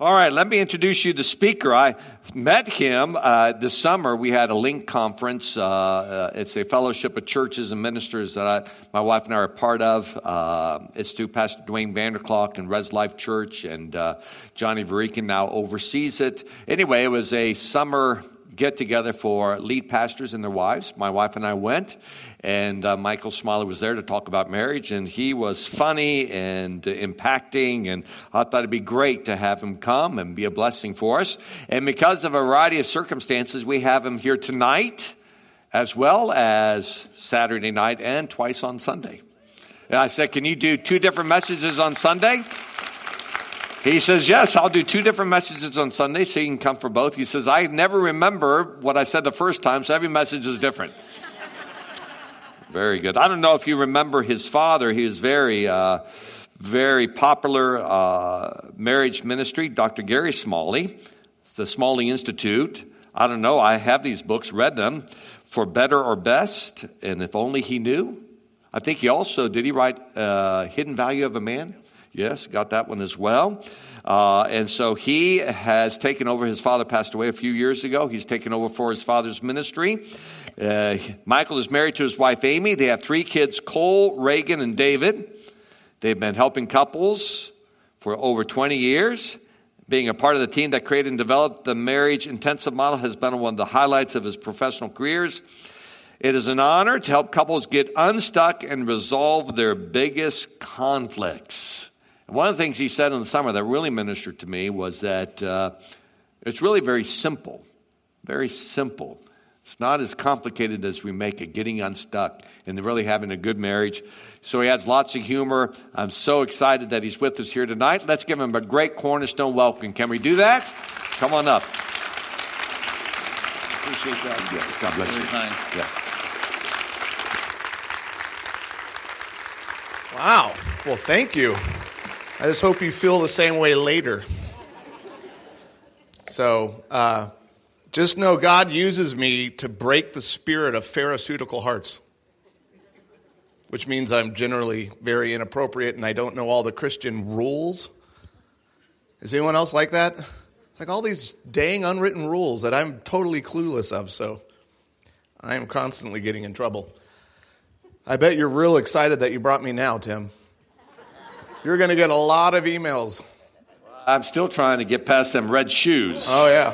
All right, let me introduce you to the speaker. I met him uh, this summer. We had a Link conference. Uh, uh, it's a fellowship of churches and ministers that I, my wife and I are part of. Uh, it's through Pastor Duane Vander Klok and Res Life Church, and uh, Johnny Varikin now oversees it. Anyway, it was a summer get together for lead pastors and their wives. My wife and I went, and uh, Michael Smalley was there to talk about marriage, and he was funny and impacting, and I thought it'd be great to have him come and be a blessing for us. And because of a variety of circumstances, we have him here tonight, as well as Saturday night and twice on Sunday. And I said, Can you do two different messages on Sunday? He says, Yes, I'll do two different messages on Sunday so you can come for both. He says, I never remember what I said the first time, so every message is different. very good. I don't know if you remember his father. He was very, uh, very popular uh, marriage ministry, Dr. Gary Smalley, the Smalley Institute. I don't know. I have these books, read them, For Better or Best, and If Only He Knew. I think he also, did he write uh, Hidden Value of a Man? Yes, got that one as well. Uh, and so he has taken over. His father passed away a few years ago. He's taken over for his father's ministry. Uh, Michael is married to his wife Amy. They have three kids Cole, Reagan, and David. They've been helping couples for over 20 years. Being a part of the team that created and developed the marriage intensive model has been one of the highlights of his professional careers. It is an honor to help couples get unstuck and resolve their biggest conflicts. One of the things he said in the summer that really ministered to me was that uh, it's really very simple, very simple. It's not as complicated as we make it, getting unstuck and really having a good marriage. So he has lots of humor. I'm so excited that he's with us here tonight. Let's give him a great cornerstone welcome. Can we do that? Come on up. Appreciate that. Yes, God bless Very you. Kind. Yeah. Wow. Well, thank you. I just hope you feel the same way later. So, uh, just know God uses me to break the spirit of pharisaical hearts, which means I'm generally very inappropriate and I don't know all the Christian rules. Is anyone else like that? It's like all these dang unwritten rules that I'm totally clueless of, so I am constantly getting in trouble. I bet you're real excited that you brought me now, Tim. You're going to get a lot of emails. I'm still trying to get past them red shoes. Oh, yeah.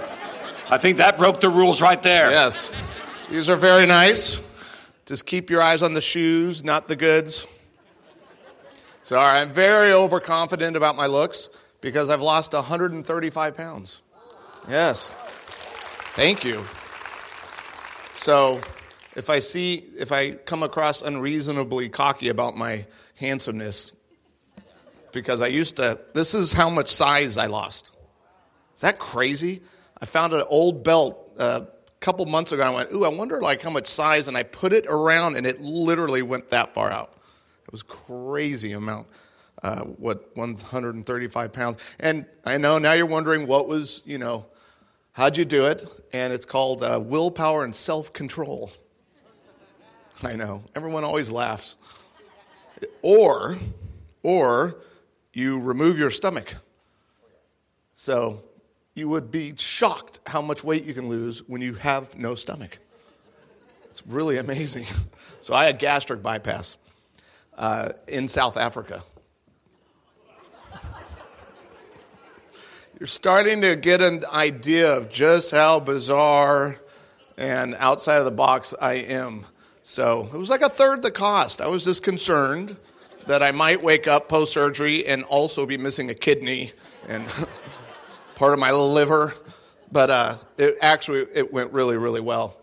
I think that broke the rules right there. Yes. These are very nice. Just keep your eyes on the shoes, not the goods. Sorry, I'm very overconfident about my looks because I've lost 135 pounds. Yes. Thank you. So, if I see, if I come across unreasonably cocky about my handsomeness, because I used to, this is how much size I lost. Is that crazy? I found an old belt uh, a couple months ago. I went, ooh, I wonder like how much size, and I put it around, and it literally went that far out. It was crazy amount. Uh, what 135 pounds? And I know now you're wondering what was you know, how'd you do it? And it's called uh, willpower and self control. I know everyone always laughs. Or, or you remove your stomach. So you would be shocked how much weight you can lose when you have no stomach. It's really amazing. So I had gastric bypass uh, in South Africa. You're starting to get an idea of just how bizarre and outside of the box I am. So it was like a third the cost. I was just concerned that I might wake up post surgery and also be missing a kidney and part of my liver. But uh, it actually it went really really well.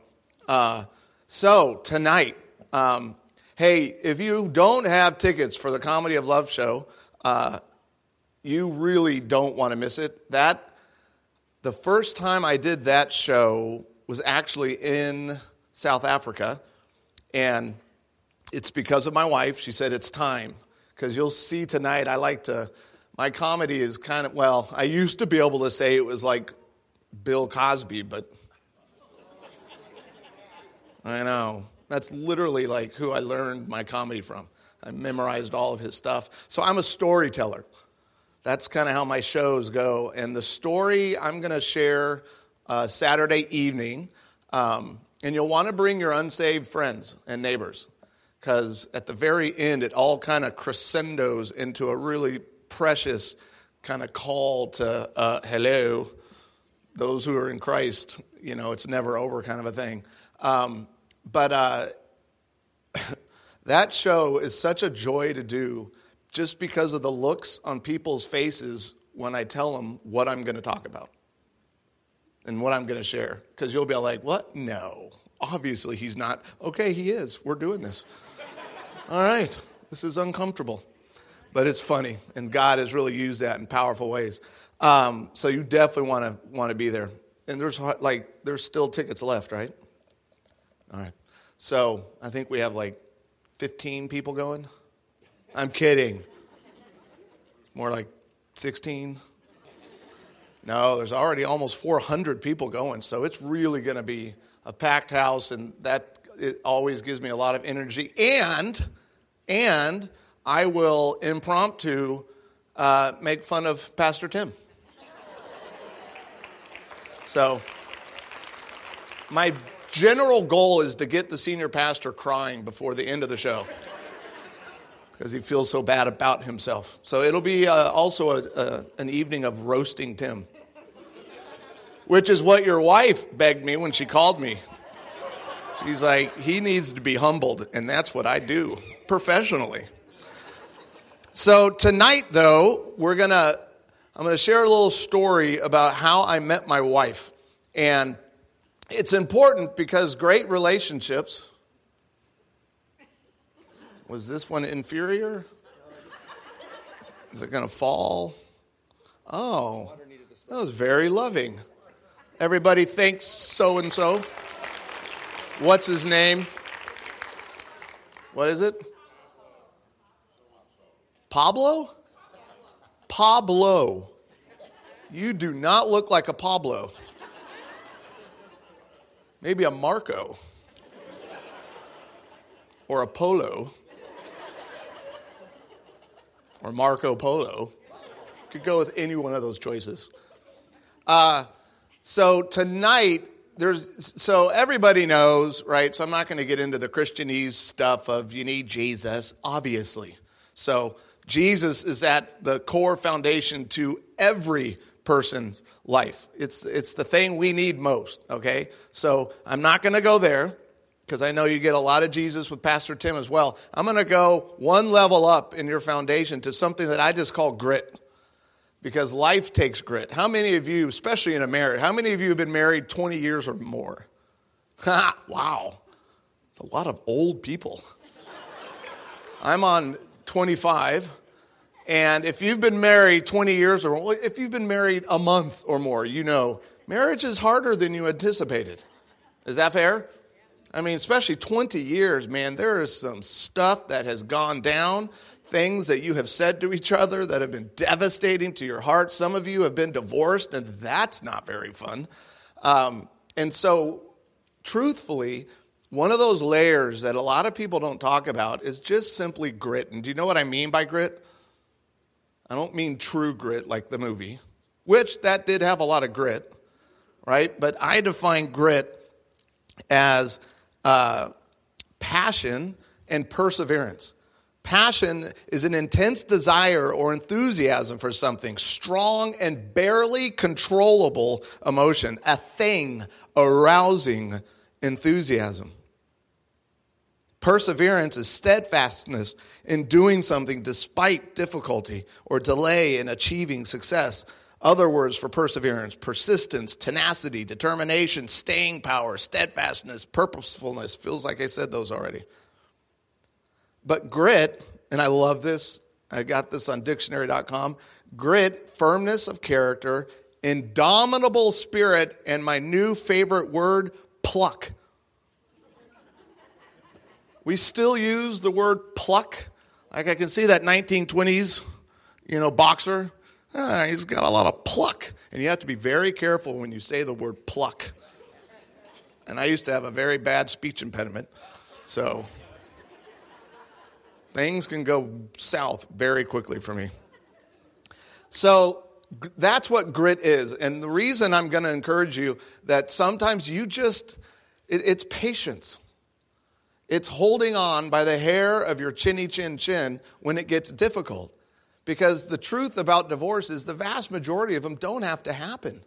Uh, so tonight, um, hey, if you don't have tickets for the Comedy of Love show, uh, you really don't want to miss it. That the first time I did that show was actually in South Africa, and it's because of my wife. She said, It's time. Because you'll see tonight, I like to, my comedy is kind of, well, I used to be able to say it was like Bill Cosby, but I know. That's literally like who I learned my comedy from. I memorized all of his stuff. So I'm a storyteller. That's kind of how my shows go. And the story I'm going to share uh, Saturday evening, um, and you'll want to bring your unsaved friends and neighbors because at the very end, it all kind of crescendos into a really precious kind of call to uh, hello, those who are in Christ. You know, it's never over kind of a thing. Um, but uh, that show is such a joy to do just because of the looks on people's faces when I tell them what I'm going to talk about and what I'm going to share. Because you'll be like, what? No. Obviously, he's not. Okay, he is. We're doing this. All right, this is uncomfortable, but it's funny, and God has really used that in powerful ways. Um, so you definitely want to want to be there. And there's like there's still tickets left, right? All right. So I think we have like 15 people going. I'm kidding. More like 16. No, there's already almost 400 people going, so it's really going to be a packed house, and that it always gives me a lot of energy. And, and I will impromptu uh, make fun of Pastor Tim. So, my general goal is to get the senior pastor crying before the end of the show because he feels so bad about himself. So, it'll be uh, also a, a, an evening of roasting Tim, which is what your wife begged me when she called me She's like, he needs to be humbled, and that's what I do professionally. So tonight, though, we're gonna I'm gonna share a little story about how I met my wife, and it's important because great relationships. Was this one inferior? Is it gonna fall? Oh, that was very loving. Everybody thinks so and so. What's his name? What is it? Pablo? Pablo. You do not look like a Pablo. Maybe a Marco. Or a Polo. Or Marco Polo. Could go with any one of those choices. Uh, so tonight, there's so everybody knows, right? So I'm not going to get into the Christianese stuff of you need Jesus, obviously. So Jesus is at the core foundation to every person's life. It's it's the thing we need most, okay? So I'm not going to go there because I know you get a lot of Jesus with Pastor Tim as well. I'm going to go one level up in your foundation to something that I just call grit because life takes grit. How many of you, especially in a marriage, how many of you have been married 20 years or more? wow. It's a lot of old people. I'm on 25. And if you've been married 20 years or if you've been married a month or more, you know marriage is harder than you anticipated. Is that fair? I mean, especially 20 years, man, there is some stuff that has gone down things that you have said to each other that have been devastating to your heart. Some of you have been divorced, and that's not very fun. Um, and so, truthfully, one of those layers that a lot of people don't talk about is just simply grit. And do you know what I mean by grit? I don't mean true grit like the movie, which that did have a lot of grit, right? But I define grit as uh, passion and perseverance. Passion is an intense desire or enthusiasm for something, strong and barely controllable emotion, a thing arousing enthusiasm. Perseverance is steadfastness in doing something despite difficulty or delay in achieving success. Other words for perseverance persistence, tenacity, determination, staying power, steadfastness, purposefulness. Feels like I said those already. But grit, and I love this, I got this on dictionary.com grit, firmness of character, indomitable spirit, and my new favorite word, pluck. We still use the word pluck. Like I can see that 1920s, you know, boxer. Ah, he's got a lot of pluck. And you have to be very careful when you say the word pluck. And I used to have a very bad speech impediment. So things can go south very quickly for me. So that's what grit is. And the reason I'm going to encourage you that sometimes you just, it, it's patience. It's holding on by the hair of your chinny chin chin when it gets difficult. Because the truth about divorce is the vast majority of them don't have to happen.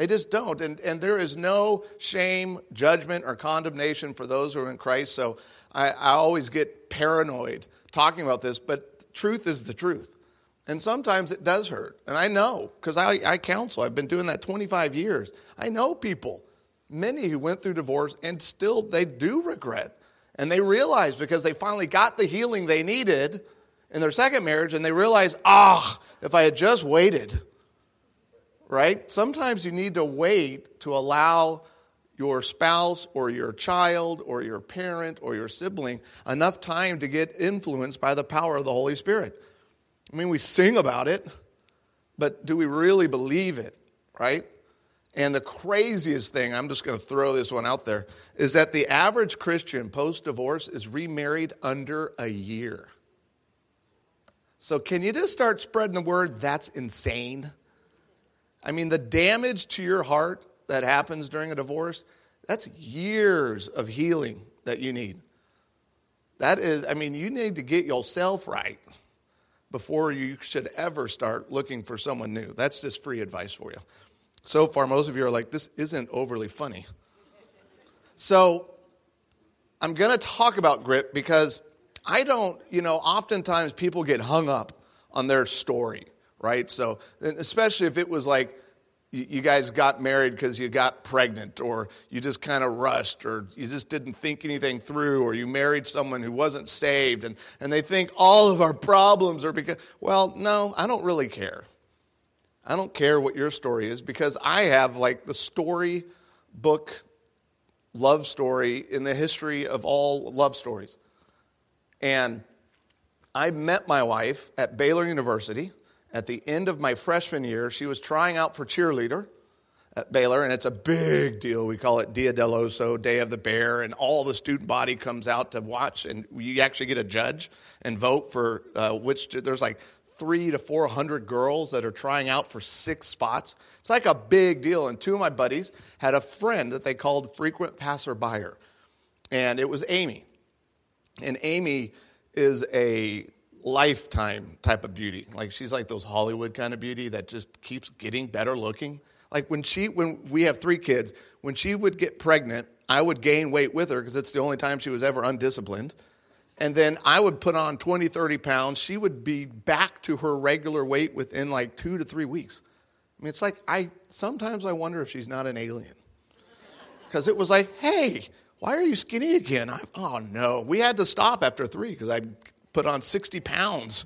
They just don't. And, and there is no shame, judgment, or condemnation for those who are in Christ. So I, I always get paranoid talking about this, but truth is the truth. And sometimes it does hurt. And I know because I, I counsel. I've been doing that 25 years. I know people, many who went through divorce and still they do regret. And they realize because they finally got the healing they needed in their second marriage and they realize, ah, oh, if I had just waited, right? Sometimes you need to wait to allow your spouse or your child or your parent or your sibling enough time to get influenced by the power of the Holy Spirit. I mean, we sing about it, but do we really believe it, right? And the craziest thing, I'm just going to throw this one out there, is that the average Christian post divorce is remarried under a year. So, can you just start spreading the word? That's insane. I mean, the damage to your heart that happens during a divorce, that's years of healing that you need. That is, I mean, you need to get yourself right before you should ever start looking for someone new. That's just free advice for you. So far, most of you are like, this isn't overly funny. So, I'm going to talk about grit because I don't, you know, oftentimes people get hung up on their story, right? So, especially if it was like, you guys got married because you got pregnant, or you just kind of rushed, or you just didn't think anything through, or you married someone who wasn't saved, and, and they think all of our problems are because, well, no, I don't really care. I don't care what your story is because I have like the story book love story in the history of all love stories. And I met my wife at Baylor University at the end of my freshman year, she was trying out for cheerleader at Baylor, and it's a big deal. We call it Dia del Oso, Day of the Bear, and all the student body comes out to watch, and you actually get a judge and vote for uh, which. There's like three to four hundred girls that are trying out for six spots. It's like a big deal. And two of my buddies had a friend that they called frequent passerby, and it was Amy. And Amy is a lifetime type of beauty. Like she's like those Hollywood kind of beauty that just keeps getting better looking. Like when she, when we have three kids, when she would get pregnant, I would gain weight with her because it's the only time she was ever undisciplined. And then I would put on 20, 30 pounds. She would be back to her regular weight within like two to three weeks. I mean, it's like I sometimes I wonder if she's not an alien. Because it was like, hey, why are you skinny again? I, oh no. We had to stop after three because I'd put on 60 pounds.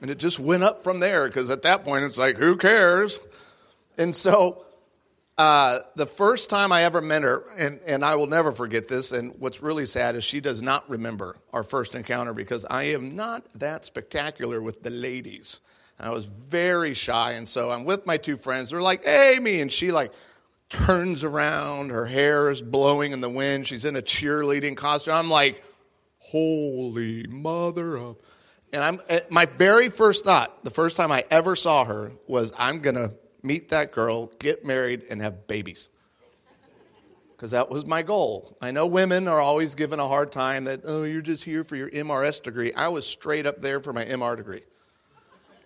And it just went up from there because at that point it's like, who cares? And so uh, the first time I ever met her, and, and I will never forget this, and what's really sad is she does not remember our first encounter because I am not that spectacular with the ladies. I was very shy, and so I'm with my two friends. They're like, Amy, and she like turns around, her hair is blowing in the wind, she's in a cheerleading costume. I'm like, Holy Mother of. And I'm, eh, my very first thought, the first time I ever saw her, was I'm going to meet that girl, get married, and have babies. Because that was my goal. I know women are always given a hard time that, oh, you're just here for your MRS degree. I was straight up there for my MR degree.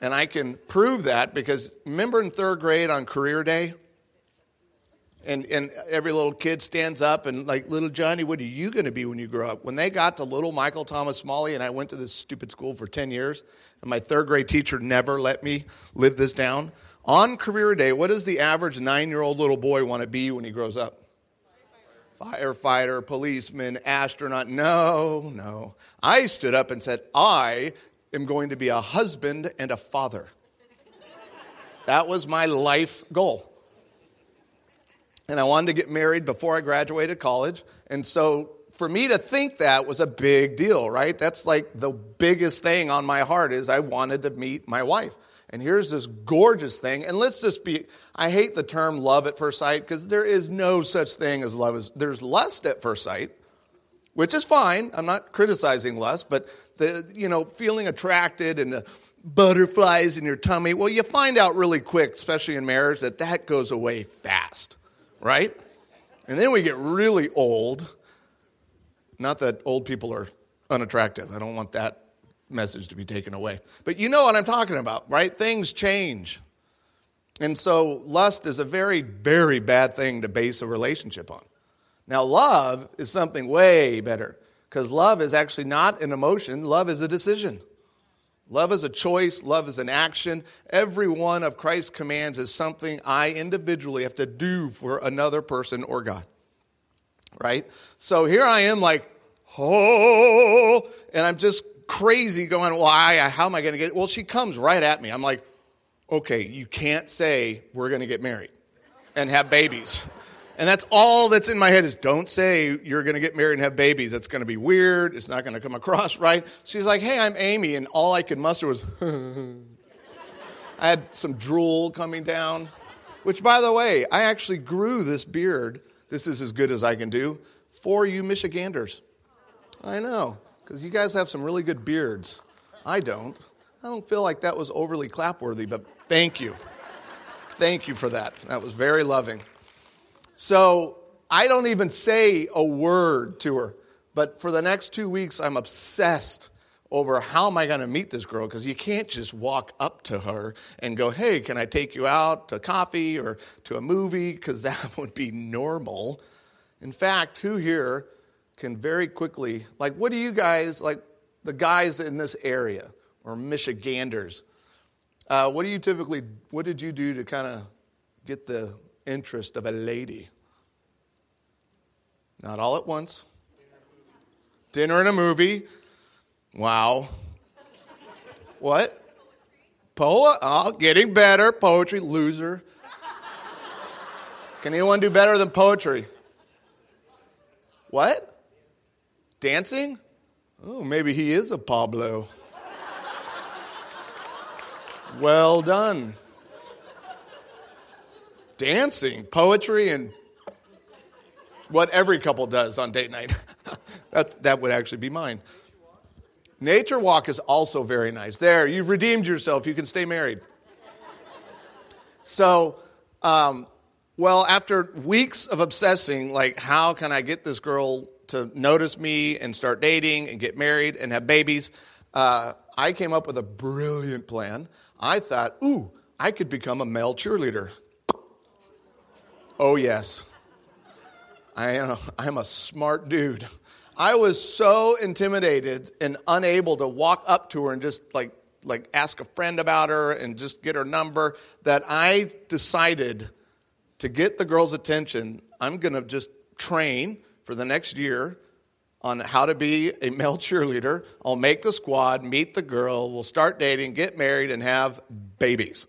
And I can prove that because remember in third grade on career day? And, and every little kid stands up and like little johnny what are you going to be when you grow up? When they got to little michael thomas smalley and i went to this stupid school for 10 years and my third grade teacher never let me live this down on career day what does the average nine year old little boy want to be when he grows up? Firefighter policeman astronaut no no. I stood up and said i am going to be a husband and a father. That was my life goal and I wanted to get married before I graduated college. And so for me to think that was a big deal, right? That's like the biggest thing on my heart is I wanted to meet my wife. And here's this gorgeous thing. And let's just be, I hate the term love at first sight because there is no such thing as love. As, there's lust at first sight, which is fine. I'm not criticizing lust, but the, you know, feeling attracted and the, butterflies in your tummy. Well, you find out really quick, especially in marriage, that that goes away fast, right? And then we get really old. Not that old people are unattractive. I don't want that message to be taken away. But you know what I'm talking about, right? Things change. And so lust is a very, very bad thing to base a relationship on. Now, love is something way better because love is actually not an emotion, love is a decision. Love is a choice, love is an action. Every one of Christ's commands is something I individually have to do for another person or God. Right? So here I am, like, oh, and I'm just crazy going, why? How am I going to get? Well, she comes right at me. I'm like, okay, you can't say we're going to get married and have babies. And that's all that's in my head is don't say you're going to get married and have babies. That's going to be weird. It's not going to come across right. She's like, hey, I'm Amy. And all I could muster was, I had some drool coming down, which, by the way, I actually grew this beard. This is as good as I can do for you Michiganders. I know, because you guys have some really good beards. I don't. I don't feel like that was overly clapworthy, but thank you. Thank you for that. That was very loving. So I don't even say a word to her. But for the next two weeks, I'm obsessed over how am I going to meet this girl because you can't just walk up to her and go, hey, can I take you out to coffee or to a movie? Because that would be normal. In fact, who here can very quickly, like, what do you guys, like the guys in this area or Michiganders, uh, what do you typically, what did you do to kind of get the interest of a lady. Not all at once. Dinner and a movie. Wow. What? Poa? Oh, getting better. Poetry. Loser. Can anyone do better than poetry? What? Dancing? Oh, maybe he is a Pablo. Well done dancing, poetry, and what every couple does on date night. that, that would actually be mine. Nature walk is also very nice. There, you've redeemed yourself. You can stay married. So, um, well, after weeks of obsessing, like, how can I get this girl to notice me and start dating and get married and have babies? Uh, I came up with a brilliant plan. I thought, ooh, I could become a male cheerleader. Oh, yes. I am, a, I am a smart dude. I was so intimidated and unable to walk up to her and just like, like ask a friend about her and just get her number that I decided to get the girl's attention. I'm going to just train for the next year on how to be a male cheerleader. I'll make the squad, meet the girl, we'll start dating, get married, and have babies.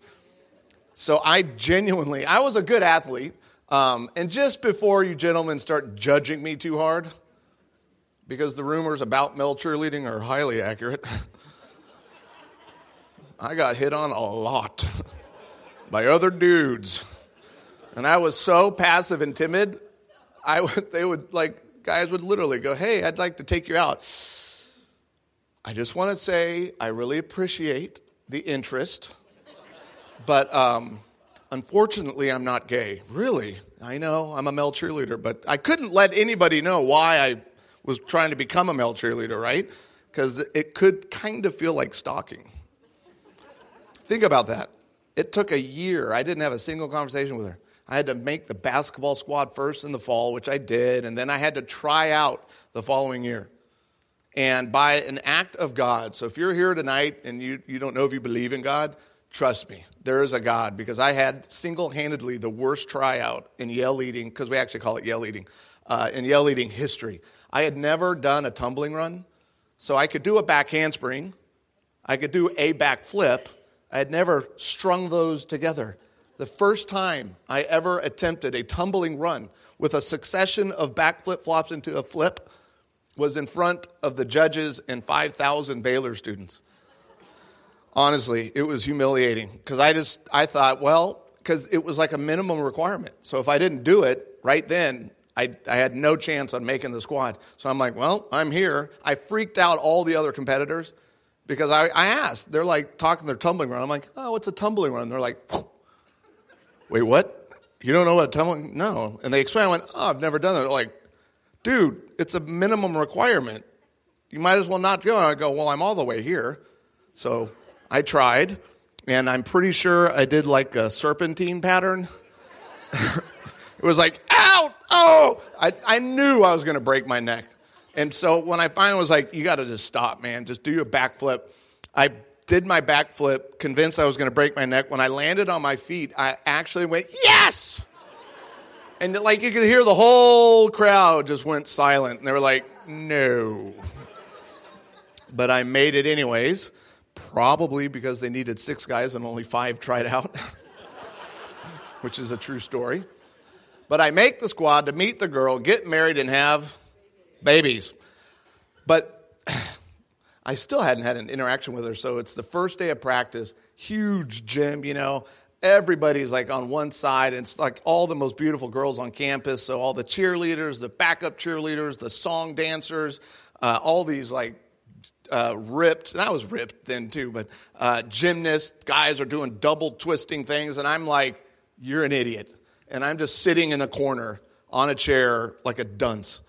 So I genuinely, I was a good athlete. Um, and just before you gentlemen start judging me too hard, because the rumors about male cheerleading are highly accurate, I got hit on a lot by other dudes. And I was so passive and timid, I would, they would like, guys would literally go, Hey, I'd like to take you out. I just want to say I really appreciate the interest, but um, Unfortunately, I'm not gay. Really? I know I'm a male cheerleader, but I couldn't let anybody know why I was trying to become a male cheerleader, right? Because it could kind of feel like stalking. Think about that. It took a year. I didn't have a single conversation with her. I had to make the basketball squad first in the fall, which I did, and then I had to try out the following year. And by an act of God, so if you're here tonight and you, you don't know if you believe in God, Trust me, there is a God because I had single handedly the worst tryout in yell leading, because we actually call it yell leading, uh, in yell leading history. I had never done a tumbling run, so I could do a back handspring, I could do a back flip. I had never strung those together. The first time I ever attempted a tumbling run with a succession of back flip flops into a flip was in front of the judges and 5,000 Baylor students honestly, it was humiliating because I just, I thought, well, because it was like a minimum requirement. So if I didn't do it right then, I, I had no chance on making the squad. So I'm like, well, I'm here. I freaked out all the other competitors because I, I asked. They're like talking their tumbling run. I'm like, oh, what's a tumbling run? They're like, wait, what? You don't know what a tumbling? No. And they explain. I went, oh, I've never done that. They're like, dude, it's a minimum requirement. You might as well not go. And I go, well, I'm all the way here. So I tried, and I'm pretty sure I did like a serpentine pattern. it was like, out, oh! I, I knew I was going to break my neck. And so when I finally was like, you got to just stop, man, just do your backflip, I did my backflip, convinced I was going to break my neck. When I landed on my feet, I actually went, yes! And like you could hear the whole crowd just went silent. And they were like, no. But I made it anyways, probably because they needed six guys and only five tried out, which is a true story. But I make the squad to meet the girl, get married, and have babies. But I still hadn't had an interaction with her, so it's the first day of practice, huge gym, you know. Everybody's like on one side, and it's like all the most beautiful girls on campus. So, all the cheerleaders, the backup cheerleaders, the song dancers, uh, all these like uh, ripped, and I was ripped then too, but uh, gymnasts, guys are doing double twisting things, and I'm like, you're an idiot. And I'm just sitting in a corner on a chair like a dunce.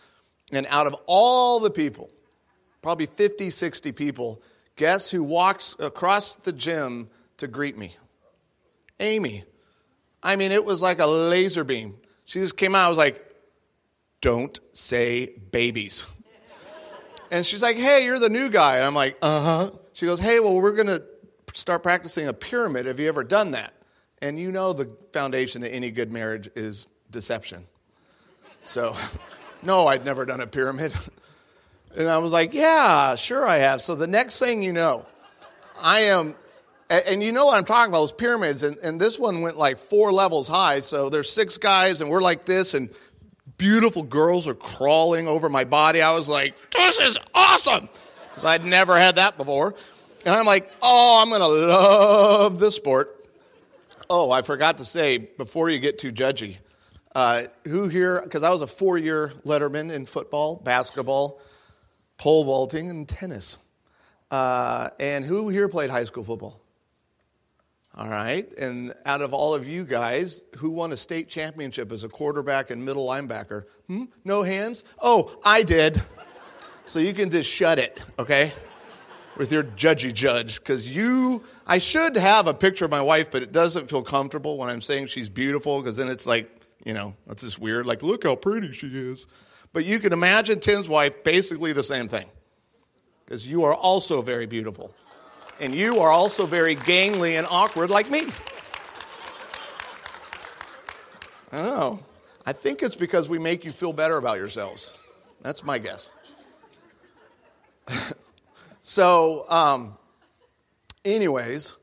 And out of all the people, probably 50, 60 people, guess who walks across the gym to greet me? Amy. I mean, it was like a laser beam. She just came out, I was like, don't say babies. And she's like, hey, you're the new guy. And I'm like, uh huh. She goes, hey, well, we're going to start practicing a pyramid. Have you ever done that? And you know the foundation of any good marriage is deception. So No, I'd never done a pyramid. And I was like, Yeah, sure I have. So the next thing you know, I am, and you know what I'm talking about, those pyramids. And, and this one went like four levels high. So there's six guys, and we're like this, and beautiful girls are crawling over my body. I was like, This is awesome. Because I'd never had that before. And I'm like, Oh, I'm going to love this sport. Oh, I forgot to say before you get too judgy. Uh, who here, because I was a four year letterman in football, basketball, pole vaulting, and tennis. Uh, and who here played high school football? All right. And out of all of you guys, who won a state championship as a quarterback and middle linebacker? Hmm? No hands? Oh, I did. So you can just shut it, okay? With your judgy judge. Because you, I should have a picture of my wife, but it doesn't feel comfortable when I'm saying she's beautiful, because then it's like, you know, that's just weird. Like, look how pretty she is. But you can imagine Tim's wife basically the same thing. Because you are also very beautiful. And you are also very gangly and awkward like me. I don't know. I think it's because we make you feel better about yourselves. That's my guess. so, um, anyways,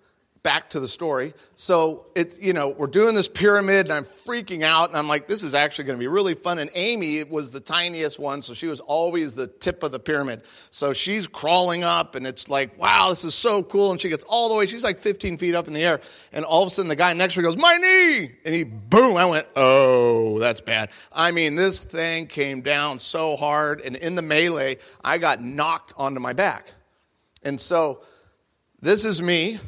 back to the story. So it, you know, we're doing this pyramid, and I'm freaking out, and I'm like, this is actually going to be really fun. And Amy was the tiniest one, so she was always the tip of the pyramid. So she's crawling up, and it's like, wow, this is so cool. And she gets all the way, she's like 15 feet up in the air, and all of a sudden the guy next to her goes, my knee, and he boom. I went, oh, that's bad. I mean, this thing came down so hard, and in the melee, I got knocked onto my back. And so this is me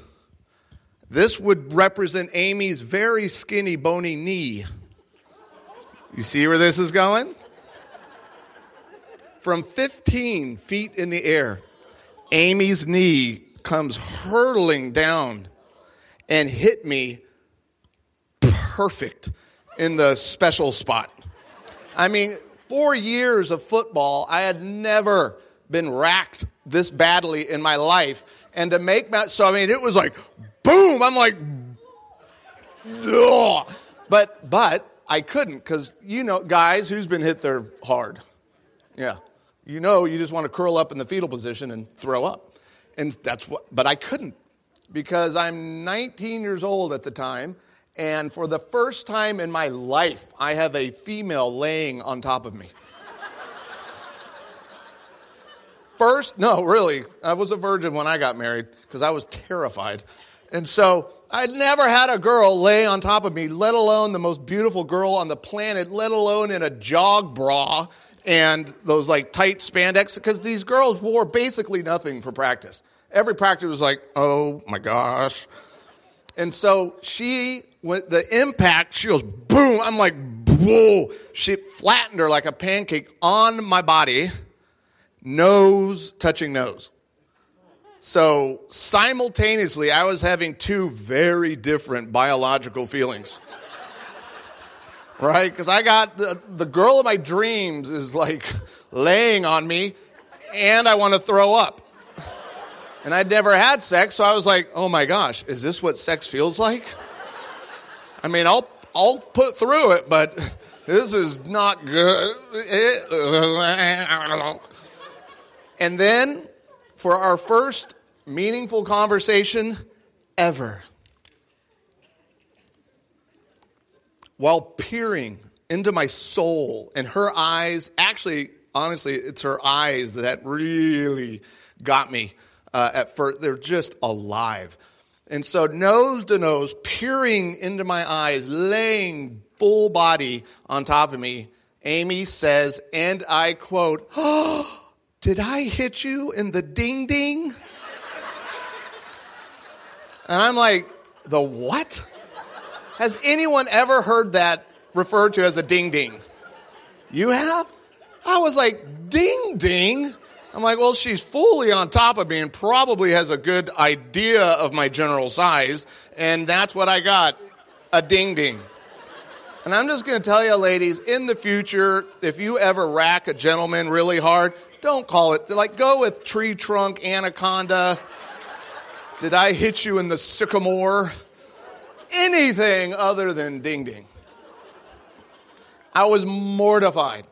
this would represent Amy's very skinny, bony knee. You see where this is going? From 15 feet in the air, Amy's knee comes hurtling down and hit me perfect in the special spot. I mean, four years of football, I had never been racked this badly in my life. And to make that, so I mean, it was like boom. I'm like, Ugh. but but I couldn't because you know, guys, who's been hit there hard? Yeah, you know, you just want to curl up in the fetal position and throw up, and that's what. But I couldn't because I'm 19 years old at the time. And for the first time in my life, I have a female laying on top of me. First, no, really. I was a virgin when I got married because I was terrified. And so I'd never had a girl lay on top of me, let alone the most beautiful girl on the planet, let alone in a jog bra and those like tight spandex, because these girls wore basically nothing for practice. every practice was like, oh my gosh. And so she, went, the impact, she goes boom. I'm like, whoa. She flattened her like a pancake on my body, nose touching nose. So simultaneously, I was having two very different biological feelings. right? Because I got the, the girl of my dreams is like laying on me, and I want to throw up. And I'd never had sex, so I was like, oh my gosh, is this what sex feels like? I mean, I'll, I'll put through it, but this is not good. And then for our first meaningful conversation ever. While peering into my soul and her eyes, actually, honestly, it's her eyes that really got me uh, at first. They're just alive. And so, nose to nose, peering into my eyes, laying full body on top of me, Amy says, and I quote, oh, Did I hit you in the ding ding? And I'm like, the what? Has anyone ever heard that referred to as a ding ding? You have? I was like, ding ding? I'm like, well, she's fully on top of me and probably has a good idea of my general size. And that's what I got a ding ding. And I'm just going to tell you, ladies, in the future, if you ever rack a gentleman really hard, don't call it, like, go with tree trunk, anaconda. Did I hit you in the sycamore? Anything other than ding ding. I was mortified.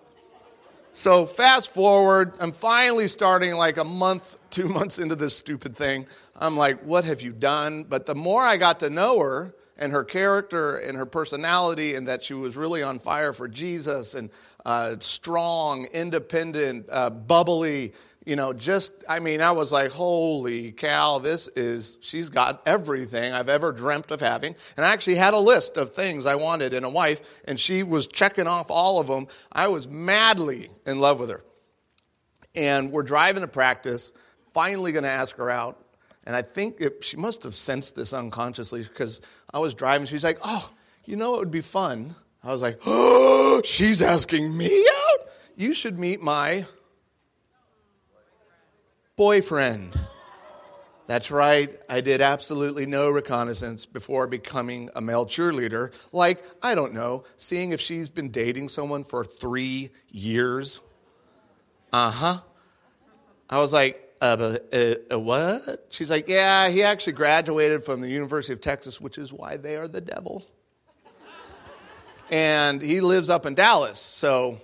So, fast forward, I'm finally starting like a month, two months into this stupid thing. I'm like, what have you done? But the more I got to know her, and her character and her personality, and that she was really on fire for Jesus and uh, strong, independent, uh, bubbly, you know, just, I mean, I was like, holy cow, this is, she's got everything I've ever dreamt of having. And I actually had a list of things I wanted in a wife, and she was checking off all of them. I was madly in love with her. And we're driving to practice, finally going to ask her out. And I think it, she must have sensed this unconsciously because I was driving. She's like, oh, you know, it would be fun. I was like, oh, she's asking me out? You should meet my boyfriend. That's right, I did absolutely no reconnaissance before becoming a male cheerleader. Like, I don't know, seeing if she's been dating someone for three years. Uh huh. I was like, uh, uh, uh, what? She's like, yeah, he actually graduated from the University of Texas, which is why they are the devil. and he lives up in Dallas. So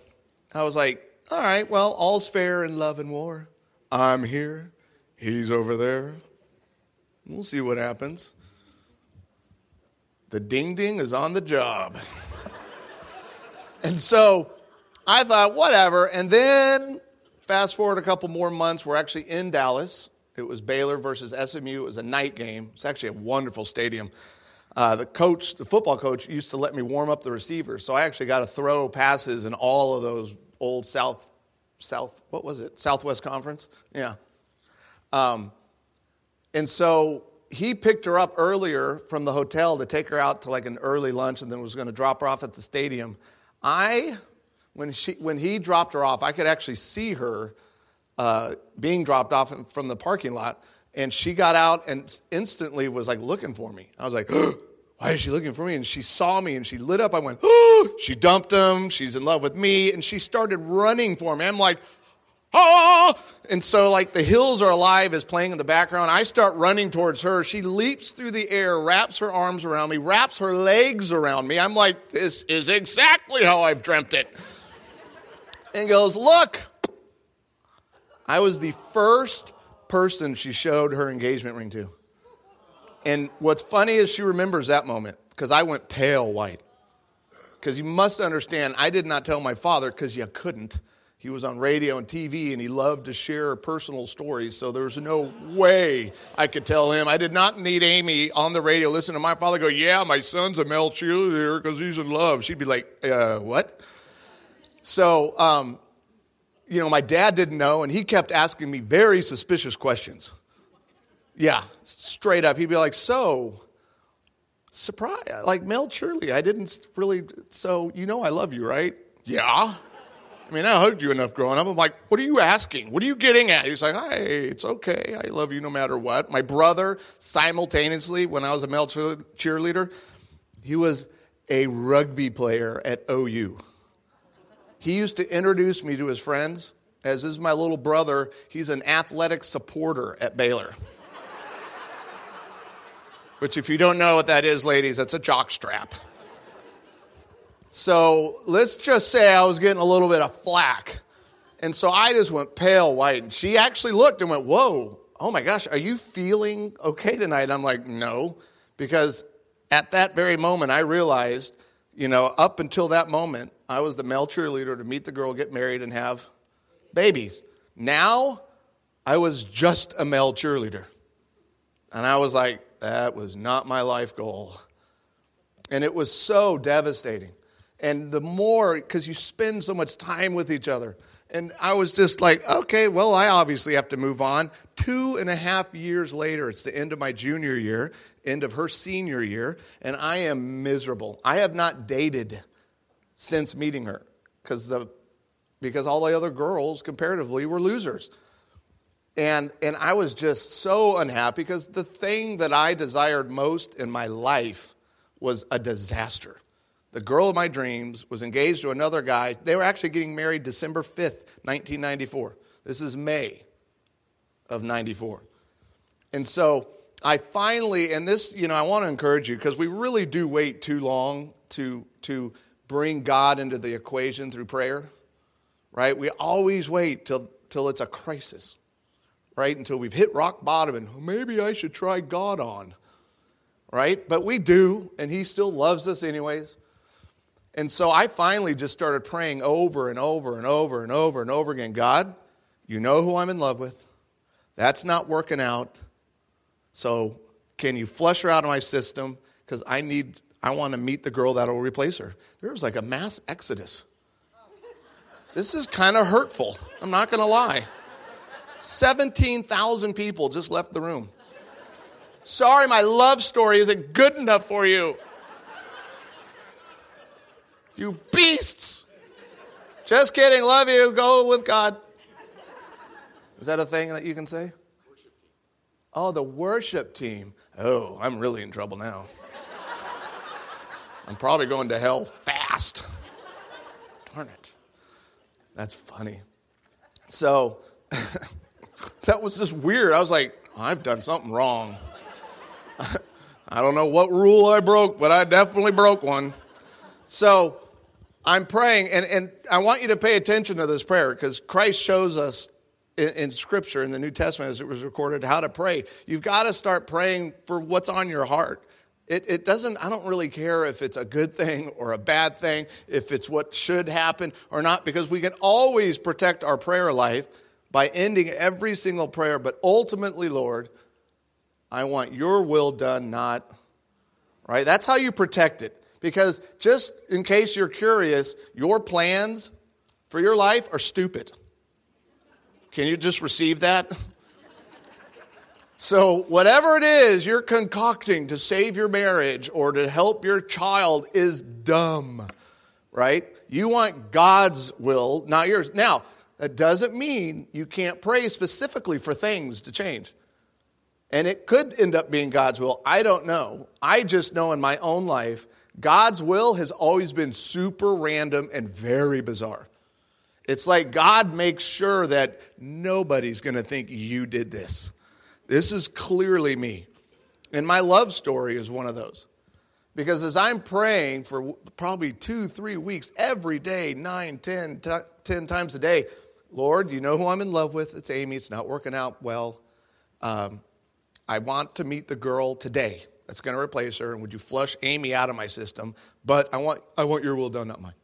I was like, all right, well, all's fair in love and war. I'm here, he's over there. We'll see what happens. The ding ding is on the job. and so I thought, whatever. And then fast forward a couple more months, we're actually in Dallas. It was Baylor versus SMU. It was a night game. It's actually a wonderful stadium. Uh, the coach, the football coach, used to let me warm up the receivers. So I actually got to throw passes in all of those old South South, what was it? Southwest Conference? Yeah. Um, and so he picked her up earlier from the hotel to take her out to like an early lunch and then was going to drop her off at the stadium. I, when, she, when he dropped her off, I could actually see her uh, being dropped off from the parking lot. And she got out and instantly was like looking for me. I was like, why is she looking for me? And she saw me and she lit up. I went, oh, she dumped him. She's in love with me. And she started running for me. I'm like, oh. And so, like, the hills are alive is playing in the background. I start running towards her. She leaps through the air, wraps her arms around me, wraps her legs around me. I'm like, this is exactly how I've dreamt it. And goes, look. I was the first person she showed her engagement ring to. And what's funny is she remembers that moment because I went pale white. Because you must understand, I did not tell my father because you couldn't. He was on radio and TV and he loved to share personal stories, so there was no way I could tell him. I did not need Amy on the radio listen to my father go, Yeah, my son's a male cheerleader because he's in love. She'd be like, uh, What? So, um, you know, my dad didn't know and he kept asking me very suspicious questions. Yeah, straight up. He'd be like, So, surprise, like Mel Shirley, I didn't really, so you know I love you, right? Yeah. I mean, I hugged you enough growing up. I'm like, what are you asking? What are you getting at? He's like, hey, it's okay. I love you no matter what. My brother, simultaneously, when I was a male cheerleader, he was a rugby player at OU. He used to introduce me to his friends as is my little brother. He's an athletic supporter at Baylor. Which, if you don't know what that is, ladies, that's a jock strap. So let's just say I was getting a little bit of flack. And so I just went pale white. And she actually looked and went, Whoa, oh my gosh, are you feeling okay tonight? I'm like, No, because at that very moment, I realized, you know, up until that moment, I was the male cheerleader to meet the girl, get married, and have babies. Now, I was just a male cheerleader. And I was like, that was not my life goal. And it was so devastating. And the more, because you spend so much time with each other. And I was just like, okay, well, I obviously have to move on. Two and a half years later, it's the end of my junior year, end of her senior year, and I am miserable. I have not dated since meeting her because the because all the other girls comparatively were losers. And, and I was just so unhappy because the thing that I desired most in my life was a disaster. The girl of my dreams was engaged to another guy. They were actually getting married December 5th, 1994. This is May of 94. And so I finally, and this, you know, I want to encourage you because we really do wait too long to, to bring God into the equation through prayer, right? We always wait till, till it's a crisis, right? Until we've hit rock bottom and maybe I should try God on, right? But we do, and He still loves us anyways. And so I finally just started praying over and over and over and over and over again God, you know who I'm in love with. That's not working out. So can you flush her out of my system? Because I need, I want to meet the girl that'll replace her. There was like a mass exodus. This is kind of hurtful. I'm not going to lie. 17,000 people just left the room. Sorry, my love story isn't good enough for you. You beasts. Just kidding. Love you. Go with God. Is that a thing that you can say? Oh, the worship team. Oh, I'm really in trouble now. I'm probably going to hell fast. Darn it. That's funny. So that was just weird. I was like, I've done something wrong. I don't know what rule I broke, but I definitely broke one. So I'm praying, and, and I want you to pay attention to this prayer because Christ shows us in, Scripture, in the New Testament, as it was recorded, how to pray. You've got to start praying for what's on your heart. It, it doesn't, I don't really care if it's a good thing or a bad thing, if it's what should happen or not, because we can always protect our prayer life by ending every single prayer. But ultimately, Lord, I want your will done, not, right? That's how you protect it. Because just in case you're curious, your plans for your life are stupid. Can you just receive that? So, whatever it is you're concocting to save your marriage or to help your child is dumb, right? You want God's will, not yours. Now, that doesn't mean you can't pray specifically for things to change. And it could end up being God's will. I don't know. I just know in my own life God's will has always been super random and very bizarre. It's like God makes sure that nobody's going to think you did this. This is clearly me. And my love story is one of those. Because as I'm praying for probably two, three weeks, every day, nine, ten, t- ten times a day, Lord, you know who I'm in love with. It's Amy. It's not working out well. Um, I want to meet the girl today that's going to replace her, and would you flush Amy out of my system? But I want, I want your will done, not mine.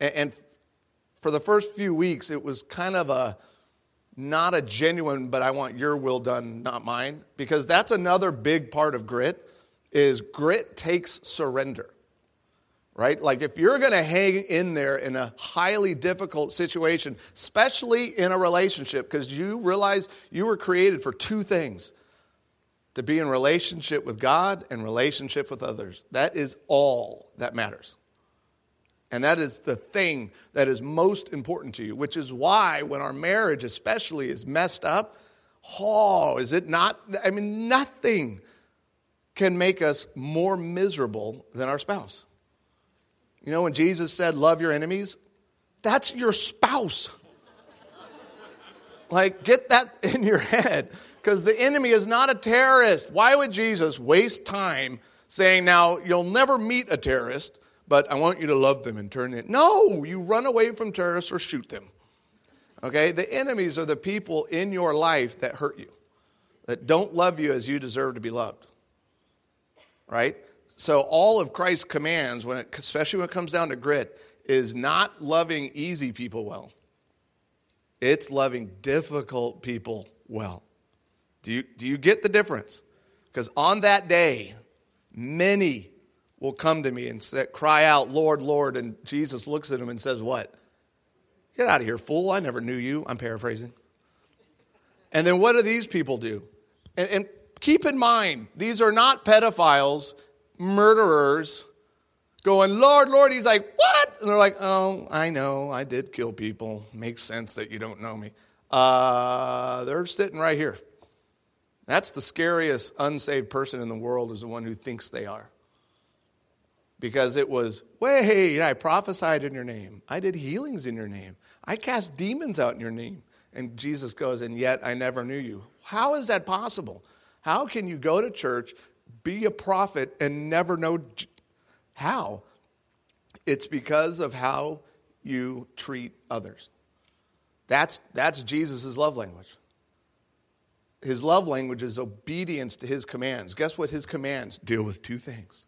And, and for the first few weeks, it was kind of a not a genuine, but I want your will done, not mine, because that's another big part of grit. Is grit takes surrender right? Like if you're going to hang in there in a highly difficult situation, especially in a relationship, because you realize you were created for two things to be in relationship with God and relationship with others. That is all that matters. And that is the thing that is most important to you, which is why when our marriage, especially, is messed up, oh, is it not? I mean, nothing can make us more miserable than our spouse. You know, when Jesus said, Love your enemies, that's your spouse. like, get that in your head because the enemy is not a terrorist. Why would Jesus waste time saying, Now, you'll never meet a terrorist, but I want you to love them and turn it? No, you run away from terrorists or shoot them. Okay? The enemies are the people in your life that hurt you, that don't love you as you deserve to be loved. Right? So, all of Christ's commands, when it, especially when it comes down to grit, is not loving easy people well. It's loving difficult people well. Do you, do you get the difference? Because on that day, many will come to me and say, cry out, Lord, Lord. And Jesus looks at him and says, What? Get out of here, fool. I never knew you. I'm paraphrasing. And then what do these people do? And, and keep in mind, these are not pedophiles, murderers, going, Lord, Lord. He's like, What? And they're like, Oh, I know. I did kill people. Makes sense that you don't know me. Uh, they're sitting right here. That's the scariest unsaved person in the world is the one who thinks they are. Because it was, wait, I prophesied in your name. I did healings in your name. I cast demons out in your name. And Jesus goes, and yet I never knew you. How is that possible? How can you go to church, be a prophet, and never know how? It's because of how you treat others. That's, that's Jesus' love language. His love language is obedience to his commands. Guess what his commands deal with two things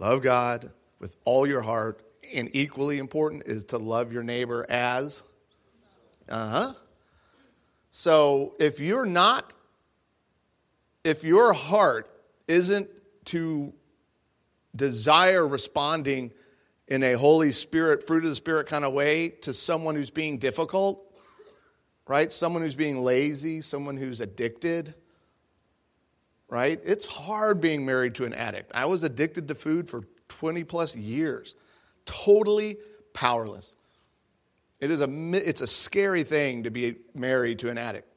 love God with all your heart, and equally important is to love your neighbor as. Uh huh. So if you're not, if your heart isn't to desire responding in a Holy Spirit, fruit of the Spirit kind of way to someone who's being difficult, right? Someone who's being lazy, someone who's addicted, right? It's hard being married to an addict. I was addicted to food for 20 plus years, totally powerless. It is a, it's a scary thing to be married to an addict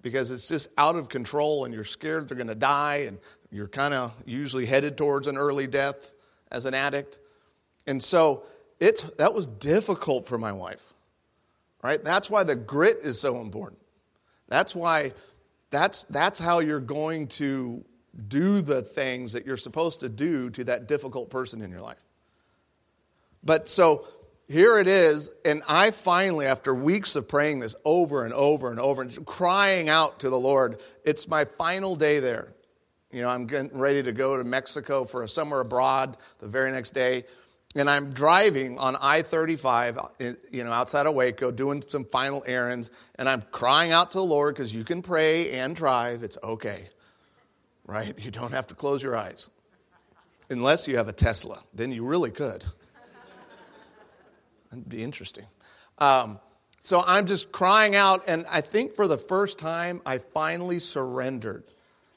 because it's just out of control and you're scared they're going to die and you're kind of usually headed towards an early death as an addict. And so it's, that was difficult for my wife right? That's why the grit is so important. That's why that's, that's how you're going to do the things that you're supposed to do to that difficult person in your life. But so here it is, and I finally, after weeks of praying this over and over and over and crying out to the Lord, it's my final day there. You know, I'm getting ready to go to Mexico for a summer abroad the very next day and I'm driving on I 35, you know, outside of Waco, doing some final errands, and I'm crying out to the Lord because you can pray and drive. It's okay, right? You don't have to close your eyes. Unless you have a Tesla, then you really could. That'd be interesting. Um, so I'm just crying out, and I think for the first time, I finally surrendered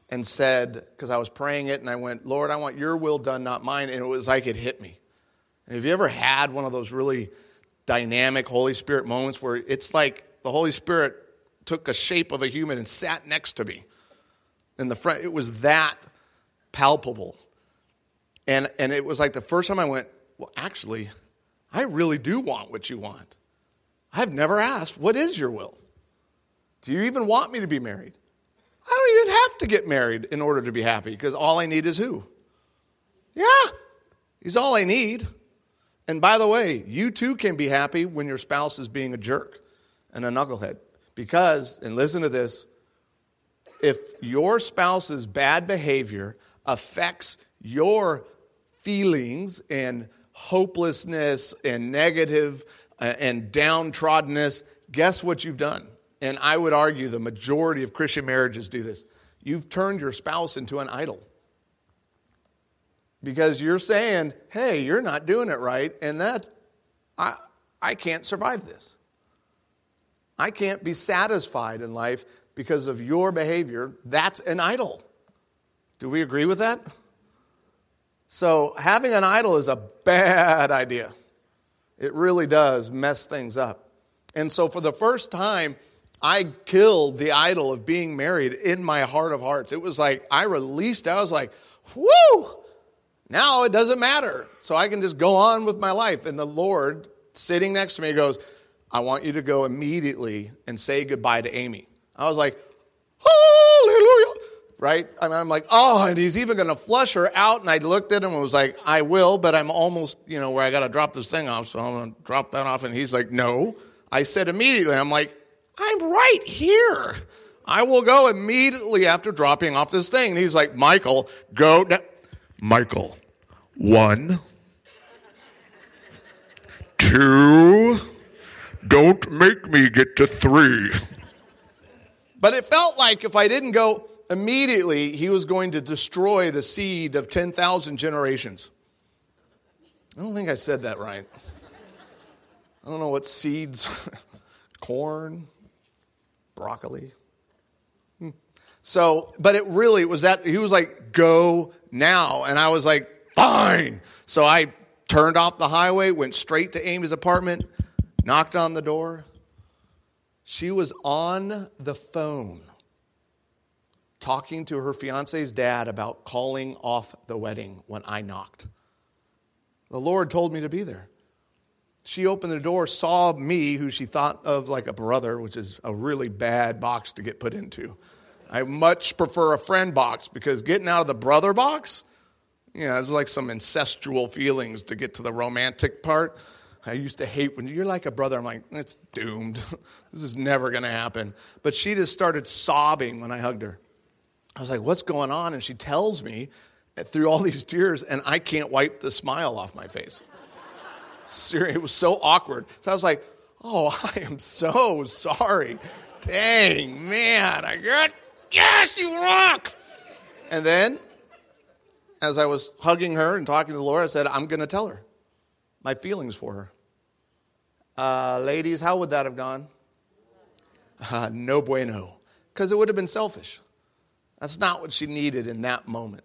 and said, because I was praying it, and I went, Lord, I want your will done, not mine. And it was like it hit me. Have you ever had one of those really dynamic Holy Spirit moments where it's like the Holy Spirit took a shape of a human and sat next to me in the front? It was that palpable. And, and it was like the first time I went, well, actually, I really do want what you want. I've never asked, what is your will? Do you even want me to be married? I don't even have to get married in order to be happy because all I need is who? Yeah, he's all I need. And by the way, you too can be happy when your spouse is being a jerk and a knucklehead. Because, and listen to this, if your spouse's bad behavior affects your feelings and hopelessness and uh, and downtroddenness, guess what you've done? And I would argue the majority of Christian marriages do this. You've turned your spouse into an idol because you're saying, hey, you're not doing it right, and that, I, I can't survive this. I can't be satisfied in life because of your behavior. That's an idol. Do we agree with that? So, having an idol is a bad idea. It really does mess things up. And so, for the first time, I killed the idol of being married in my heart of hearts. It was like I released, I was like, whoo, now it doesn't matter. So I can just go on with my life. And the Lord sitting next to me goes, I want you to go immediately and say goodbye to Amy. I was like, hallelujah. Right? I am like, oh, and he's even going to flush her out. And I looked at him and was like, I will, but I'm almost, you know, where I got to drop this thing off. So I'm going to drop that off. And he's like, no. I said immediately, I'm like, I'm right here. I will go immediately after dropping off this thing. And he's like, Michael, go. Michael, one, two, don't make me get to three. But it felt like if I didn't go immediately, he was going to destroy the seed of 10,000 generations. I don't think I said that right. I don't know what seeds, corn, broccoli. So, but it really was that, he was like, go now. And I was like, fine. So I turned off the highway, went straight to Amy's apartment, knocked on the door. She was on the phone talking to her fiance's dad about calling off the wedding when I knocked. The Lord told me to be there. She opened the door, saw me, who she thought of like a brother, which is a really bad box to get put into. I much prefer a friend box because getting out of the brother box, you know, it's like some incestual feelings to get to the romantic part. I used to hate when you're like a brother. I'm like, it's doomed. this is never going to happen. But she just started sobbing when I hugged her. I was like, what's going on? And she tells me through all these tears, and I can't wipe the smile off my face. It was so awkward. So I was like, oh, I am so sorry. Dang, man, I got, yes, you rock. And then, as I was hugging her and talking to the Lord, I said, I'm going to tell her my feelings for her. Uh, ladies, how would that have gone? Uh, no bueno. Because it would have been selfish. That's not what she needed in that moment,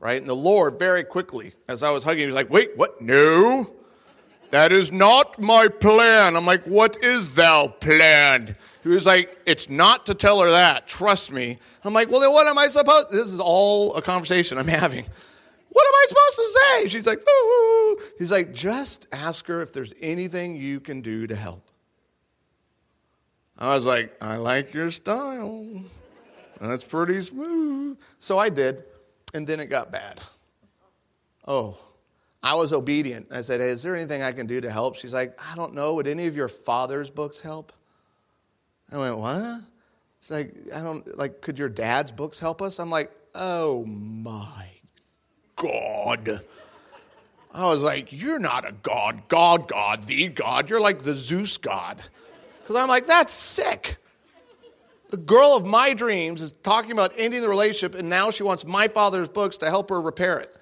right? And the Lord, very quickly, as I was hugging, he was like, wait, what? No. That is not my plan. I'm like, what is thou planned? He was like, it's not to tell her that. Trust me. I'm like, well, then what am I supposed? This is all a conversation I'm having. What am I supposed to say? She's like, he's like, just ask her if there's anything you can do to help. I was like, I like your style. That's pretty smooth. So I did, and then it got bad. Oh, I was obedient. I said, hey, Is there anything I can do to help? She's like, I don't know. Would any of your father's books help? I went, What? She's like, I don't, like, could your dad's books help us? I'm like, Oh my God. I was like, You're not a God, God, God, the God. You're like the Zeus God. Because I'm like, That's sick. The girl of my dreams is talking about ending the relationship, and now she wants my father's books to help her repair it.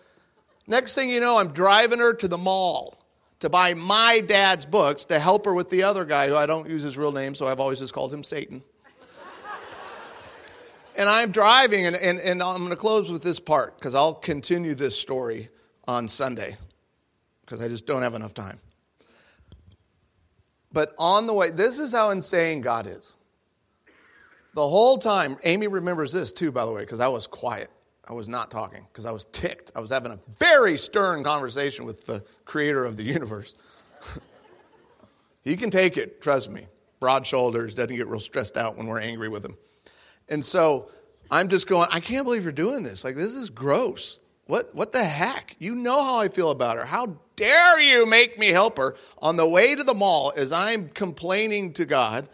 Next thing you know, I'm driving her to the mall to buy my dad's books to help her with the other guy who I don't use his real name, so I've always just called him Satan. and I'm driving, and, and, and I'm going to close with this part because I'll continue this story on Sunday because I just don't have enough time. But on the way, this is how insane God is. The whole time, Amy remembers this too, by the way, because I was quiet. I was not talking because I was ticked. I was having a very stern conversation with the creator of the universe. he can take it, trust me. Broad shoulders, doesn't get real stressed out when we're angry with him. And so I'm just going, I can't believe you're doing this. Like, this is gross. What, what the heck? You know how I feel about her. How dare you make me help her on the way to the mall as I'm complaining to God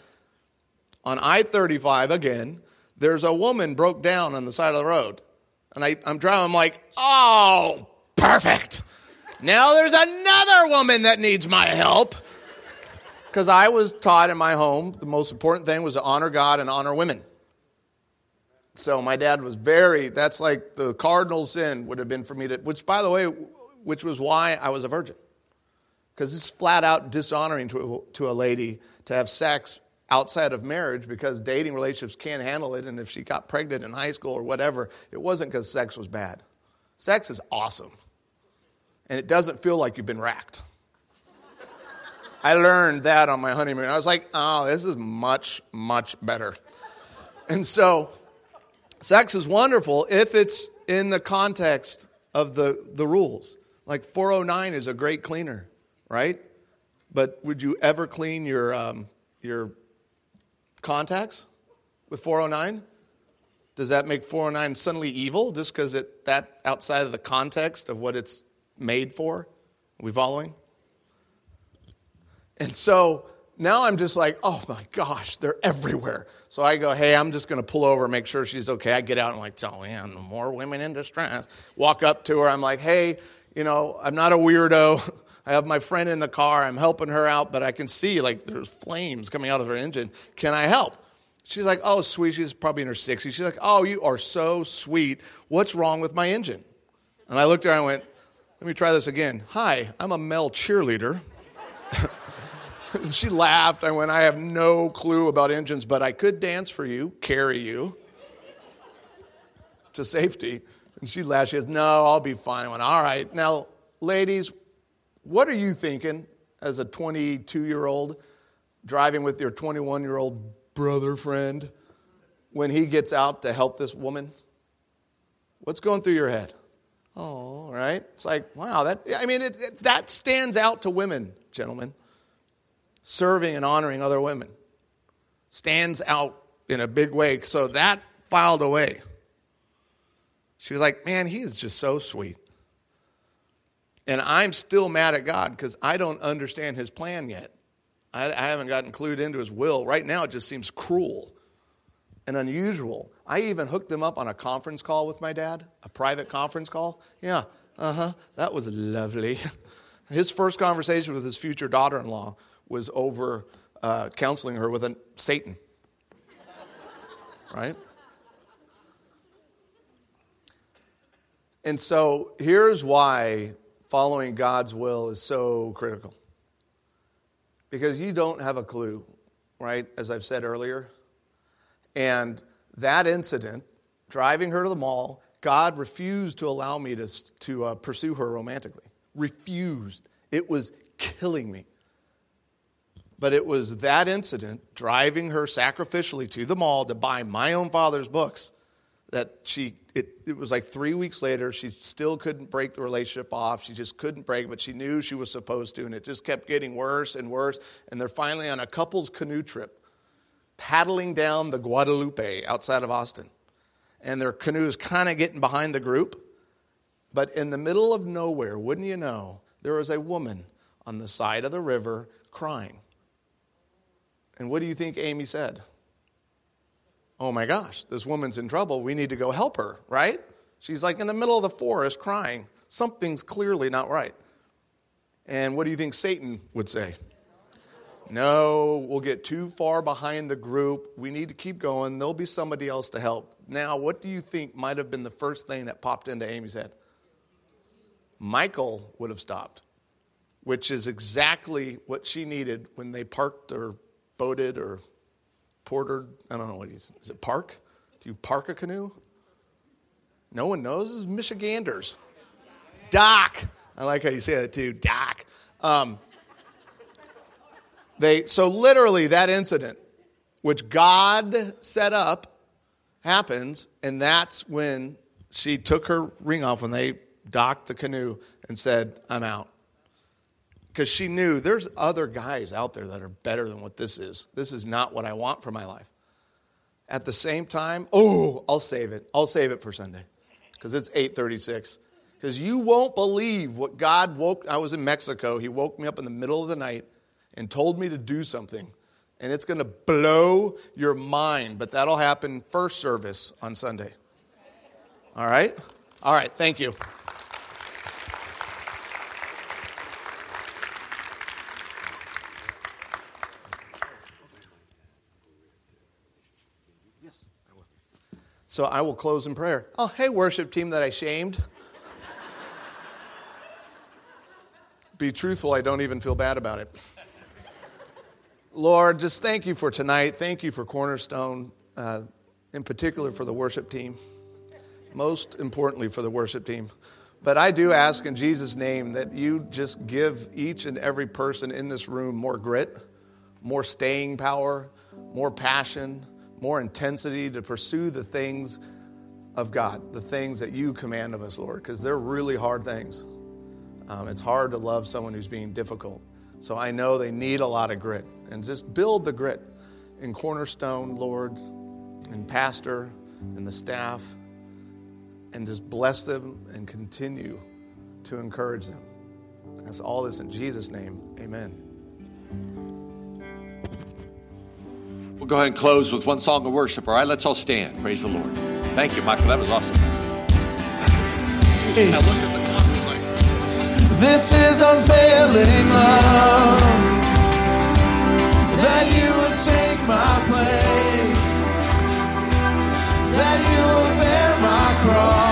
on I 35 again? There's a woman broke down on the side of the road. And I, I'm driving, I'm like, oh, perfect. Now there's another woman that needs my help. Because I was taught in my home the most important thing was to honor God and honor women. So my dad was very, that's like the cardinal sin would have been for me to, which by the way, which was why I was a virgin. Because it's flat out dishonoring to, to a lady to have sex outside of marriage because dating relationships can't handle it. And if she got pregnant in high school or whatever, it wasn't because sex was bad. Sex is awesome. And it doesn't feel like you've been racked. I learned that on my honeymoon. I was like, oh, this is much, much better. And so, sex is wonderful if it's in the context of the, the rules. Like 409 is a great cleaner, right? But would you ever clean your, um, your contacts with 409? Does that make 409 suddenly evil just because it that outside of the context of what it's made for? Are we following? And so now I'm just like, oh my gosh, they're everywhere. So I go, hey, I'm just going to pull over, make sure she's okay. I get out and I'm like, oh man, more women in distress. Walk up to her. I'm like, hey, you know, I'm not a weirdo. I have my friend in the car. I'm helping her out, but I can see like there's flames coming out of her engine. Can I help? She's like, oh, sweet. She's probably in her 60s. She's like, oh, you are so sweet. What's wrong with my engine? And I looked at her and I went, let me try this again. Hi, I'm a male cheerleader. she laughed. I went, I have no clue about engines, but I could dance for you, carry you to safety. And she laughed. She goes, No, I'll be fine. I went, All right. Now, ladies, what are you thinking as a 22 year old driving with your 21 year old brother friend when he gets out to help this woman? What's going through your head? Oh, right. It's like, wow, that, I mean, it, it, that stands out to women, gentlemen serving and honoring other women. Stands out in a big way. So that filed away. She was like, Man, he is just so sweet. And I'm still mad at God because I don't understand his plan yet. I, I haven't gotten clued into his will. Right now, it just seems cruel and unusual. I even hooked them up on a conference call with my dad, a private conference call. Yeah, uh huh. That was lovely. His first conversation with his future daughter in law was over uh, counseling her with a Satan. right? And so here's why following God's will is so critical. Because you don't have a clue, right? As I've said earlier. And that incident, driving her to the mall, God refused to allow me to, to uh, pursue her romantically. Refused. It was killing me. But it was that incident, driving her sacrificially to the mall to buy my own father's books, that she, it, it was like three weeks later, she still couldn't break the relationship off. She just couldn't break, but she knew she was supposed to, and it just kept getting worse and worse. And they're finally on a couple's canoe trip, paddling down the Guadalupe outside of Austin. And their canoe is kind of getting behind the group. But in the middle of nowhere, wouldn't you know, there was a woman on the side of the river crying. And what do you think Amy said? Oh my gosh, this woman's in trouble. We need to go help her, right? She's like in the middle of the forest crying. Something's clearly not right. And what do you think Satan would say? No, we'll get too far behind the group. We need to keep going. There'll be somebody else to help. Now, what do you think might have been the first thing that popped into Amy's head? Michael would have stopped, which is exactly what she needed when they parked or boated or portered. I don't know what he's. Is it park? Do you park a canoe? No one knows. This is Michiganders. Dock. I like how you say that too. Dock. Um, they so literally that incident, which God set up, happens, and that's when she took her ring off when they docked the canoe and said, "I'm out." Because she knew there's other guys out there that are better than what this is. This is not what I want for my life. At the same time, oh, I'll save it. I'll save it for Sunday because it's 8:36. Because you won't believe what God woke. I was in Mexico. He woke me up in the middle of the night and told me to do something, and it's going to blow your mind. But that'll happen first service on Sunday. All right. All right. Thank you. So I will close in prayer. Oh, hey, worship team that I shamed. Be truthful, I don't even feel bad about it. Lord, just thank you for tonight. Thank you for Cornerstone, uh, in particular for the worship team. Most importantly, for the worship team. But I do ask in Jesus' name that you just give each and every person in this room more grit, more staying power, more passion, more intensity to pursue the things of God, the things that you command of us, Lord, because they're really hard things. Um, it's hard to love someone who's being difficult. So I know they need a lot of grit. And just build the grit in Cornerstone, Lord, and Pastor, and the staff, and just bless them and continue to encourage them. That's all this in Jesus' name. Amen. We'll go ahead and close with one song of worship, all right? Let's all stand. Praise the Lord. Thank you, Michael. That was awesome. This is unfailing love that you would take my place, that you would bear my cross,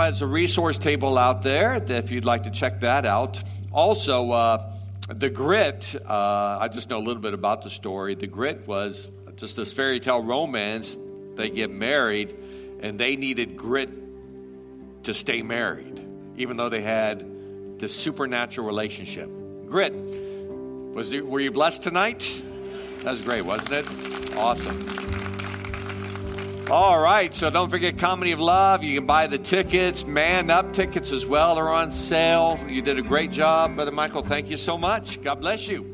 Has a resource table out there if you'd like to check that out. Also, uh, the grit. Uh, I just know a little bit about the story. The grit was just this fairy tale romance. They get married, and they needed grit to stay married, even though they had this supernatural relationship. Grit. Was you, were you blessed tonight? That was great, wasn't it? Awesome. All right, so don't forget Comedy of Love. You can buy the tickets. Man Up tickets as well are on sale. You did a great job, Brother Michael. Thank you so much. God bless you.